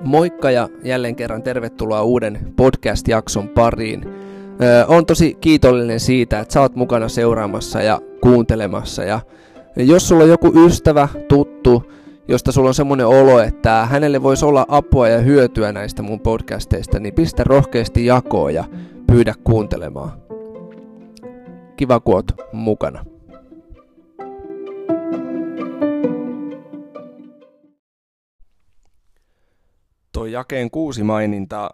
Moikka ja jälleen kerran tervetuloa uuden podcast-jakson pariin. Olen tosi kiitollinen siitä, että sä oot mukana seuraamassa ja kuuntelemassa. Ja jos sulla on joku ystävä, tuttu, josta sulla on semmoinen olo, että hänelle voisi olla apua ja hyötyä näistä mun podcasteista, niin pistä rohkeasti jakoon ja pyydä kuuntelemaan. Kiva, kun oot mukana. Tuo jakeen kuusi maininta,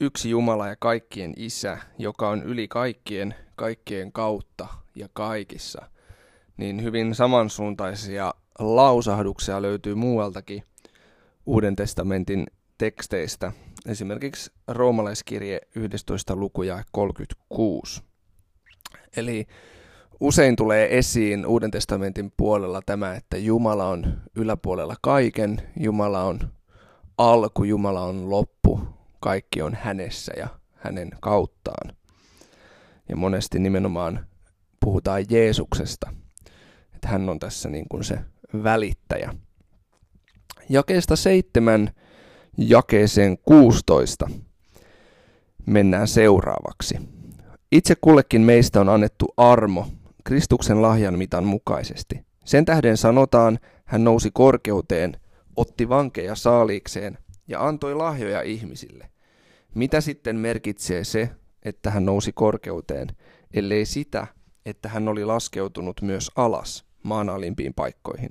yksi Jumala ja kaikkien isä, joka on yli kaikkien, kaikkien kautta ja kaikissa, niin hyvin samansuuntaisia lausahduksia löytyy muualtakin Uuden testamentin teksteistä, esimerkiksi roomalaiskirje 11. luku ja 36. Eli usein tulee esiin Uuden testamentin puolella tämä, että Jumala on yläpuolella kaiken, Jumala on alku, Jumala on loppu, kaikki on hänessä ja hänen kauttaan. Ja monesti nimenomaan puhutaan Jeesuksesta, että hän on tässä niin kuin se välittäjä. Jakeesta seitsemän jakeeseen 16 mennään seuraavaksi. Itse kullekin meistä on annettu armo Kristuksen lahjan mitan mukaisesti. Sen tähden sanotaan, hän nousi korkeuteen, otti vankeja saaliikseen ja antoi lahjoja ihmisille. Mitä sitten merkitsee se, että hän nousi korkeuteen, ellei sitä, että hän oli laskeutunut myös alas maan alimpiin paikkoihin.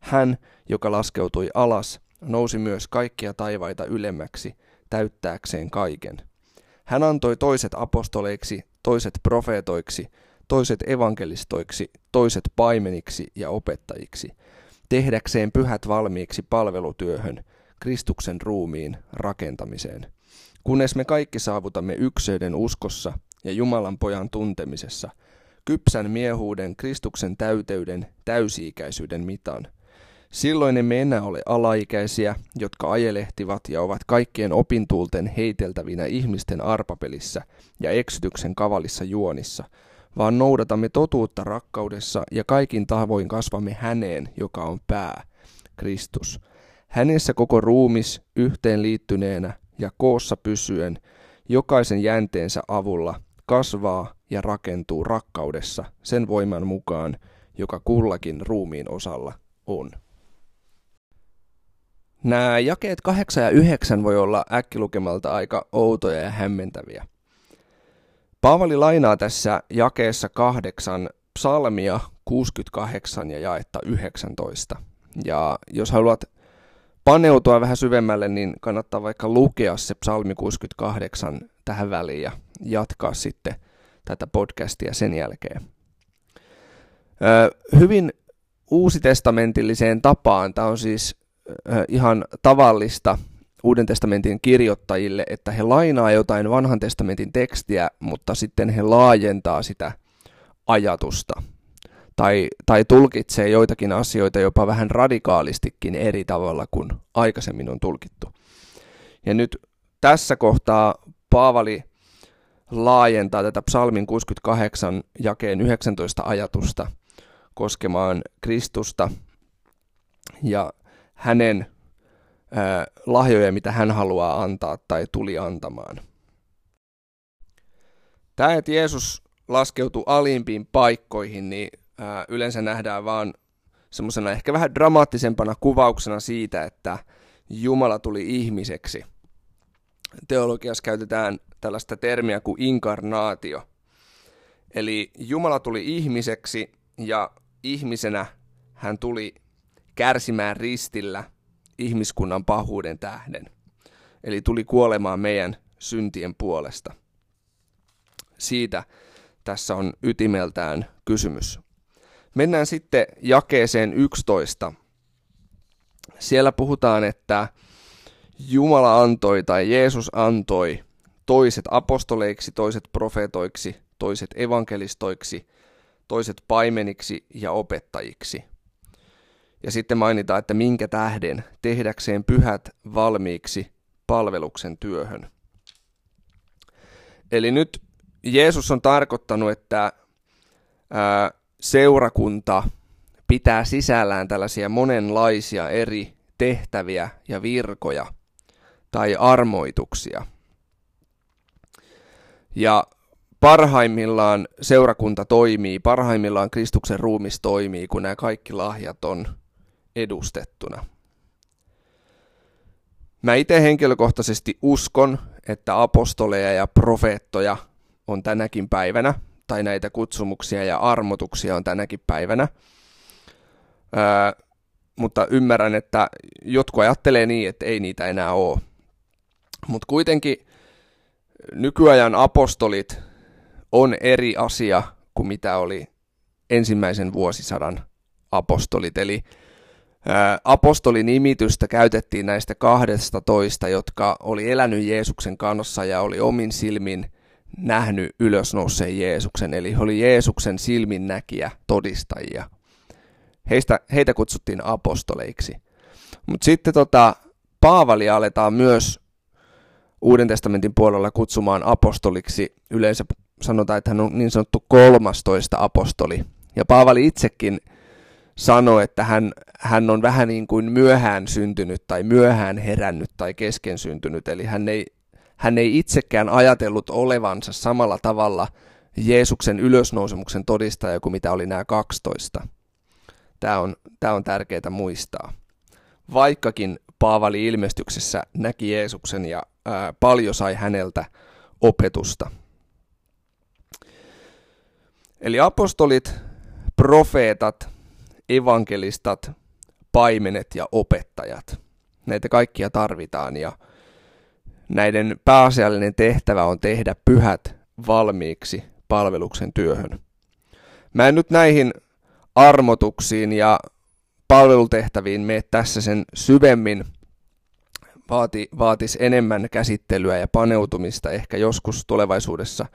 Hän, joka laskeutui alas, nousi myös kaikkia taivaita ylemmäksi, täyttääkseen kaiken. Hän antoi toiset apostoleiksi, toiset profeetoiksi, toiset evankelistoiksi, toiset paimeniksi ja opettajiksi, tehdäkseen pyhät valmiiksi palvelutyöhön, Kristuksen ruumiin rakentamiseen. Kunnes me kaikki saavutamme ykseyden uskossa ja Jumalan pojan tuntemisessa, kypsän miehuuden, Kristuksen täyteyden, täysi-ikäisyyden mitan. Silloin emme enää ole alaikäisiä, jotka ajelehtivat ja ovat kaikkien opintuulten heiteltävinä ihmisten arpapelissä ja eksytyksen kavalissa juonissa, vaan noudatamme totuutta rakkaudessa ja kaikin tavoin kasvamme häneen, joka on pää, Kristus. Hänessä koko ruumis yhteen liittyneenä ja koossa pysyen, jokaisen jänteensä avulla kasvaa ja rakentuu rakkaudessa sen voiman mukaan, joka kullakin ruumiin osalla on. Nämä jakeet 8 ja 9 voi olla äkkilukemalta aika outoja ja hämmentäviä. Paavali lainaa tässä jakeessa 8 psalmia 68 ja jaetta 19. Ja jos haluat paneutua vähän syvemmälle, niin kannattaa vaikka lukea se psalmi 68 tähän väliin ja jatkaa sitten tätä podcastia sen jälkeen. Hyvin uusitestamentilliseen tapaan, tämä on siis ihan tavallista Uuden testamentin kirjoittajille, että he lainaa jotain vanhan testamentin tekstiä, mutta sitten he laajentaa sitä ajatusta tai, tai tulkitsee joitakin asioita jopa vähän radikaalistikin eri tavalla kuin aikaisemmin on tulkittu. Ja nyt tässä kohtaa Paavali laajentaa tätä psalmin 68 jakeen 19 ajatusta koskemaan Kristusta ja hänen lahjoja, mitä hän haluaa antaa tai tuli antamaan. Tämä, että Jeesus laskeutui alimpiin paikkoihin, niin yleensä nähdään vaan semmoisena ehkä vähän dramaattisempana kuvauksena siitä, että Jumala tuli ihmiseksi. Teologiassa käytetään tällaista termiä kuin inkarnaatio. Eli Jumala tuli ihmiseksi ja ihmisenä hän tuli kärsimään ristillä ihmiskunnan pahuuden tähden. Eli tuli kuolemaan meidän syntien puolesta. Siitä tässä on ytimeltään kysymys. Mennään sitten jakeeseen 11. Siellä puhutaan, että Jumala antoi tai Jeesus antoi toiset apostoleiksi, toiset profeetoiksi, toiset evankelistoiksi, toiset paimeniksi ja opettajiksi. Ja sitten mainitaan, että minkä tähden tehdäkseen pyhät valmiiksi palveluksen työhön. Eli nyt Jeesus on tarkoittanut, että seurakunta pitää sisällään tällaisia monenlaisia eri tehtäviä ja virkoja tai armoituksia. Ja parhaimmillaan seurakunta toimii, parhaimmillaan Kristuksen ruumis toimii, kun nämä kaikki lahjat on edustettuna. Mä itse henkilökohtaisesti uskon, että apostoleja ja profeettoja on tänäkin päivänä, tai näitä kutsumuksia ja armotuksia on tänäkin päivänä. Öö, mutta ymmärrän, että jotkut ajattelee niin, että ei niitä enää ole. Mutta kuitenkin nykyajan apostolit on eri asia kuin mitä oli ensimmäisen vuosisadan apostolit. Eli apostolinimitystä käytettiin näistä kahdesta toista, jotka oli elänyt Jeesuksen kanssa ja oli omin silmin nähnyt ylösnouseen Jeesuksen. Eli he oli Jeesuksen silmin näkiä todistajia. Heistä, heitä kutsuttiin apostoleiksi. Mutta sitten tota, Paavali aletaan myös Uuden testamentin puolella kutsumaan apostoliksi. Yleensä sanotaan, että hän on niin sanottu kolmastoista apostoli. Ja Paavali itsekin sanoi, että hän, hän on vähän niin kuin myöhään syntynyt tai myöhään herännyt tai kesken syntynyt. Eli hän ei, hän ei itsekään ajatellut olevansa samalla tavalla Jeesuksen ylösnousemuksen todistaja kuin mitä oli nämä 12. Tämä on, tämä on tärkeää muistaa. Vaikkakin Paavali ilmestyksessä näki Jeesuksen ja ää, paljon sai häneltä opetusta. Eli apostolit, profeetat, evankelistat, paimenet ja opettajat. Näitä kaikkia tarvitaan ja näiden pääasiallinen tehtävä on tehdä pyhät valmiiksi palveluksen työhön. Mä en nyt näihin armotuksiin ja palvelutehtäviin mene tässä sen syvemmin. Vaati, vaatis enemmän käsittelyä ja paneutumista. Ehkä joskus tulevaisuudessa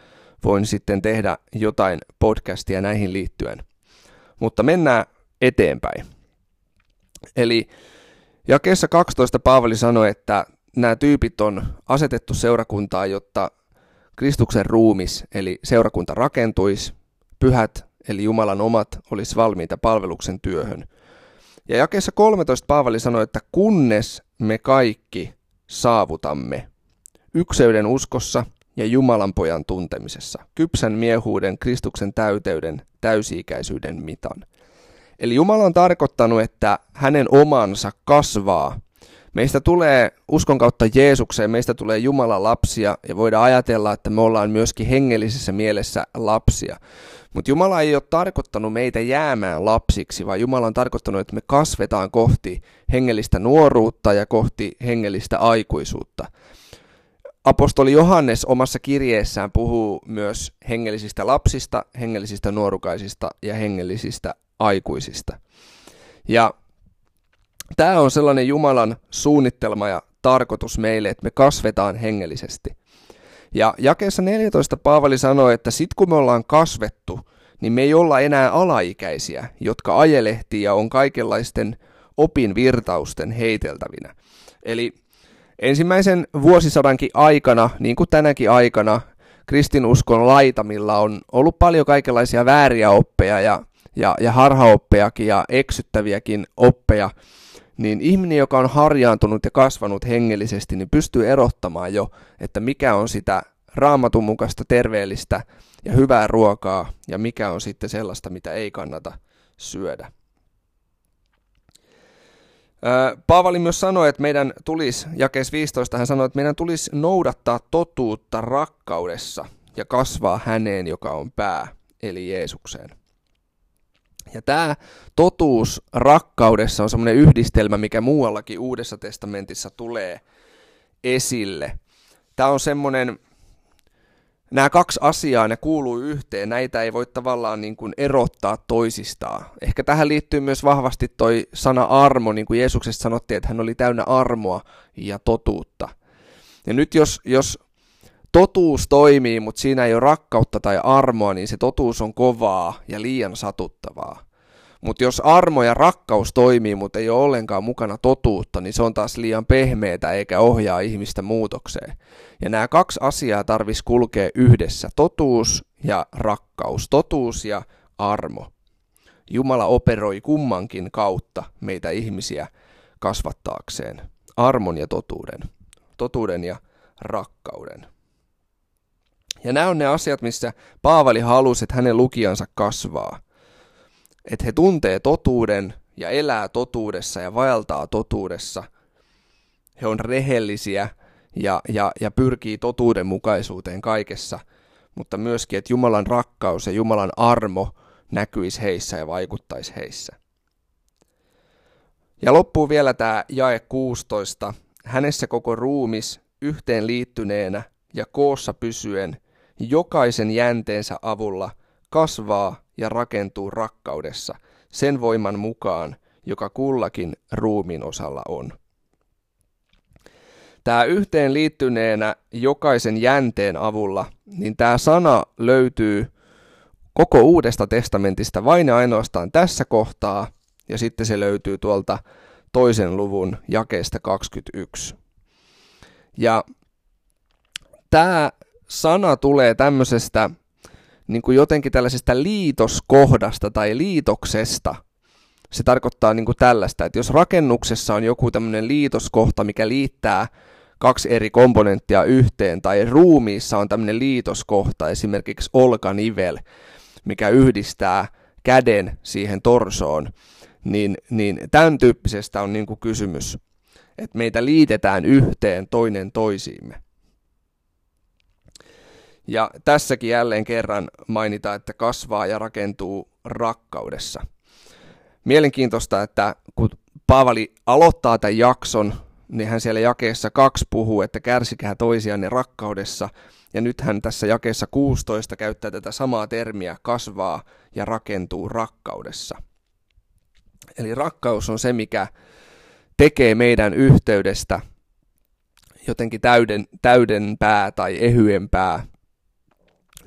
voin sitten tehdä jotain podcastia näihin liittyen. Mutta mennään eteenpäin. Eli jakeessa 12 Paavali sanoi, että nämä tyypit on asetettu seurakuntaan, jotta Kristuksen ruumis, eli seurakunta rakentuisi, pyhät, eli Jumalan omat, olisi valmiita palveluksen työhön. Ja jakeessa 13 Paavali sanoi, että kunnes me kaikki saavutamme ykseyden uskossa ja Jumalan pojan tuntemisessa, kypsän miehuuden, Kristuksen täyteyden, täysi-ikäisyyden mitan – Eli Jumala on tarkoittanut, että hänen omansa kasvaa. Meistä tulee uskon kautta Jeesukseen, meistä tulee Jumalan lapsia ja voidaan ajatella, että me ollaan myöskin hengellisessä mielessä lapsia. Mutta Jumala ei ole tarkoittanut meitä jäämään lapsiksi, vaan Jumala on tarkoittanut, että me kasvetaan kohti hengellistä nuoruutta ja kohti hengellistä aikuisuutta. Apostoli Johannes omassa kirjeessään puhuu myös hengellisistä lapsista, hengellisistä nuorukaisista ja hengellisistä aikuisista. Ja tämä on sellainen Jumalan suunnittelma ja tarkoitus meille, että me kasvetaan hengellisesti. Ja jakeessa 14 Paavali sanoi, että sit kun me ollaan kasvettu, niin me ei olla enää alaikäisiä, jotka ajelehtii ja on kaikenlaisten opin virtausten heiteltävinä. Eli ensimmäisen vuosisadankin aikana, niin kuin tänäkin aikana, kristinuskon laitamilla on ollut paljon kaikenlaisia vääriä oppeja ja ja, ja harhaoppejakin ja eksyttäviäkin oppeja, niin ihminen, joka on harjaantunut ja kasvanut hengellisesti, niin pystyy erottamaan jo, että mikä on sitä raamatun mukaista terveellistä ja hyvää ruokaa ja mikä on sitten sellaista, mitä ei kannata syödä. Paavali myös sanoi, että meidän tulisi, jakeessa 15 hän sanoi, että meidän tulisi noudattaa totuutta rakkaudessa ja kasvaa häneen, joka on pää, eli Jeesukseen. Ja tämä totuus rakkaudessa on semmoinen yhdistelmä, mikä muuallakin Uudessa testamentissa tulee esille. Tämä on semmoinen, nämä kaksi asiaa, ne kuuluu yhteen, näitä ei voi tavallaan niin kuin erottaa toisistaan. Ehkä tähän liittyy myös vahvasti toi sana armo, niin kuin Jeesuksesta sanottiin, että hän oli täynnä armoa ja totuutta. Ja nyt jos, jos totuus toimii, mutta siinä ei ole rakkautta tai armoa, niin se totuus on kovaa ja liian satuttavaa. Mutta jos armo ja rakkaus toimii, mutta ei ole ollenkaan mukana totuutta, niin se on taas liian pehmeätä eikä ohjaa ihmistä muutokseen. Ja nämä kaksi asiaa tarvitsisi kulkea yhdessä, totuus ja rakkaus, totuus ja armo. Jumala operoi kummankin kautta meitä ihmisiä kasvattaakseen armon ja totuuden, totuuden ja rakkauden. Ja nämä on ne asiat, missä Paavali halusi, että hänen lukijansa kasvaa. Että he tuntee totuuden ja elää totuudessa ja vaeltaa totuudessa. He on rehellisiä ja, ja, ja pyrkii totuudenmukaisuuteen kaikessa, mutta myöskin, että Jumalan rakkaus ja Jumalan armo näkyisi heissä ja vaikuttaisi heissä. Ja loppuu vielä tämä jae 16. Hänessä koko ruumis yhteen liittyneenä ja koossa pysyen jokaisen jänteensä avulla kasvaa ja rakentuu rakkaudessa sen voiman mukaan, joka kullakin ruumin osalla on. Tämä yhteen liittyneenä jokaisen jänteen avulla, niin tämä sana löytyy koko Uudesta testamentista vain ja ainoastaan tässä kohtaa, ja sitten se löytyy tuolta toisen luvun jakeesta 21. Ja tämä sana tulee tämmöisestä niin kuin jotenkin tällaisesta liitoskohdasta tai liitoksesta. Se tarkoittaa niin kuin tällaista, että jos rakennuksessa on joku tämmöinen liitoskohta, mikä liittää kaksi eri komponenttia yhteen, tai ruumiissa on tämmöinen liitoskohta, esimerkiksi olkanivel, mikä yhdistää käden siihen torsoon, niin, niin tämän tyyppisestä on niin kuin kysymys, että meitä liitetään yhteen toinen toisiimme. Ja tässäkin jälleen kerran mainitaan, että kasvaa ja rakentuu rakkaudessa. Mielenkiintoista, että kun Paavali aloittaa tämän jakson, niin hän siellä jakeessa kaksi puhuu, että kärsikää toisianne rakkaudessa. Ja nyt hän tässä jakeessa 16 käyttää tätä samaa termiä, kasvaa ja rakentuu rakkaudessa. Eli rakkaus on se, mikä tekee meidän yhteydestä jotenkin täyden, täydempää tai ehyempää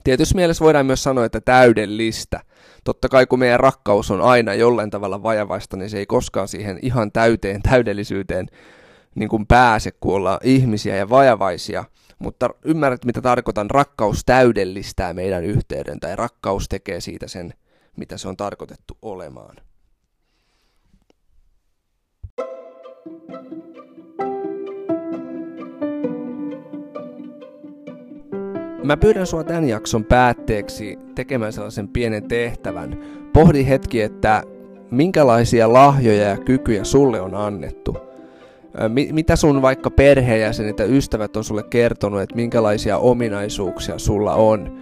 Tietysti mielessä voidaan myös sanoa, että täydellistä. Totta kai kun meidän rakkaus on aina jollain tavalla vajavaista, niin se ei koskaan siihen ihan täyteen täydellisyyteen niin kuin pääse, kun ollaan ihmisiä ja vajavaisia. Mutta ymmärrät, mitä tarkoitan. Rakkaus täydellistää meidän yhteyden, tai rakkaus tekee siitä sen, mitä se on tarkoitettu olemaan. Mä pyydän sua tämän jakson päätteeksi tekemään sellaisen pienen tehtävän. Pohdi hetki, että minkälaisia lahjoja ja kykyjä sulle on annettu. Mitä sun vaikka perheenjäsenet ja ystävät on sulle kertonut, että minkälaisia ominaisuuksia sulla on.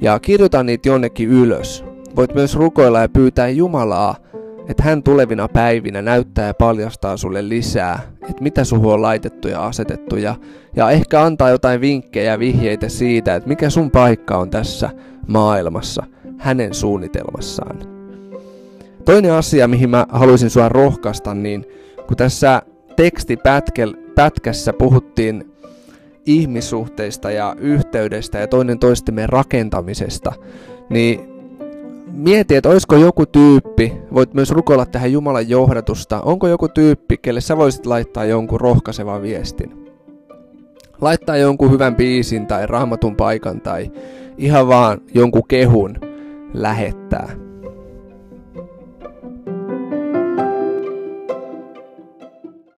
Ja kirjoita niitä jonnekin ylös. Voit myös rukoilla ja pyytää Jumalaa että hän tulevina päivinä näyttää ja paljastaa sulle lisää, että mitä suhu on laitettu ja asetettu ja, ja ehkä antaa jotain vinkkejä ja vihjeitä siitä, että mikä sun paikka on tässä maailmassa hänen suunnitelmassaan. Toinen asia, mihin mä haluaisin sua rohkaista, niin kun tässä tekstipätkässä puhuttiin ihmissuhteista ja yhteydestä ja toinen toistemme rakentamisesta, niin mieti, että olisiko joku tyyppi, voit myös rukoilla tähän Jumalan johdatusta, onko joku tyyppi, kelle sä voisit laittaa jonkun rohkaisevan viestin. Laittaa jonkun hyvän biisin tai raamatun paikan tai ihan vaan jonkun kehun lähettää.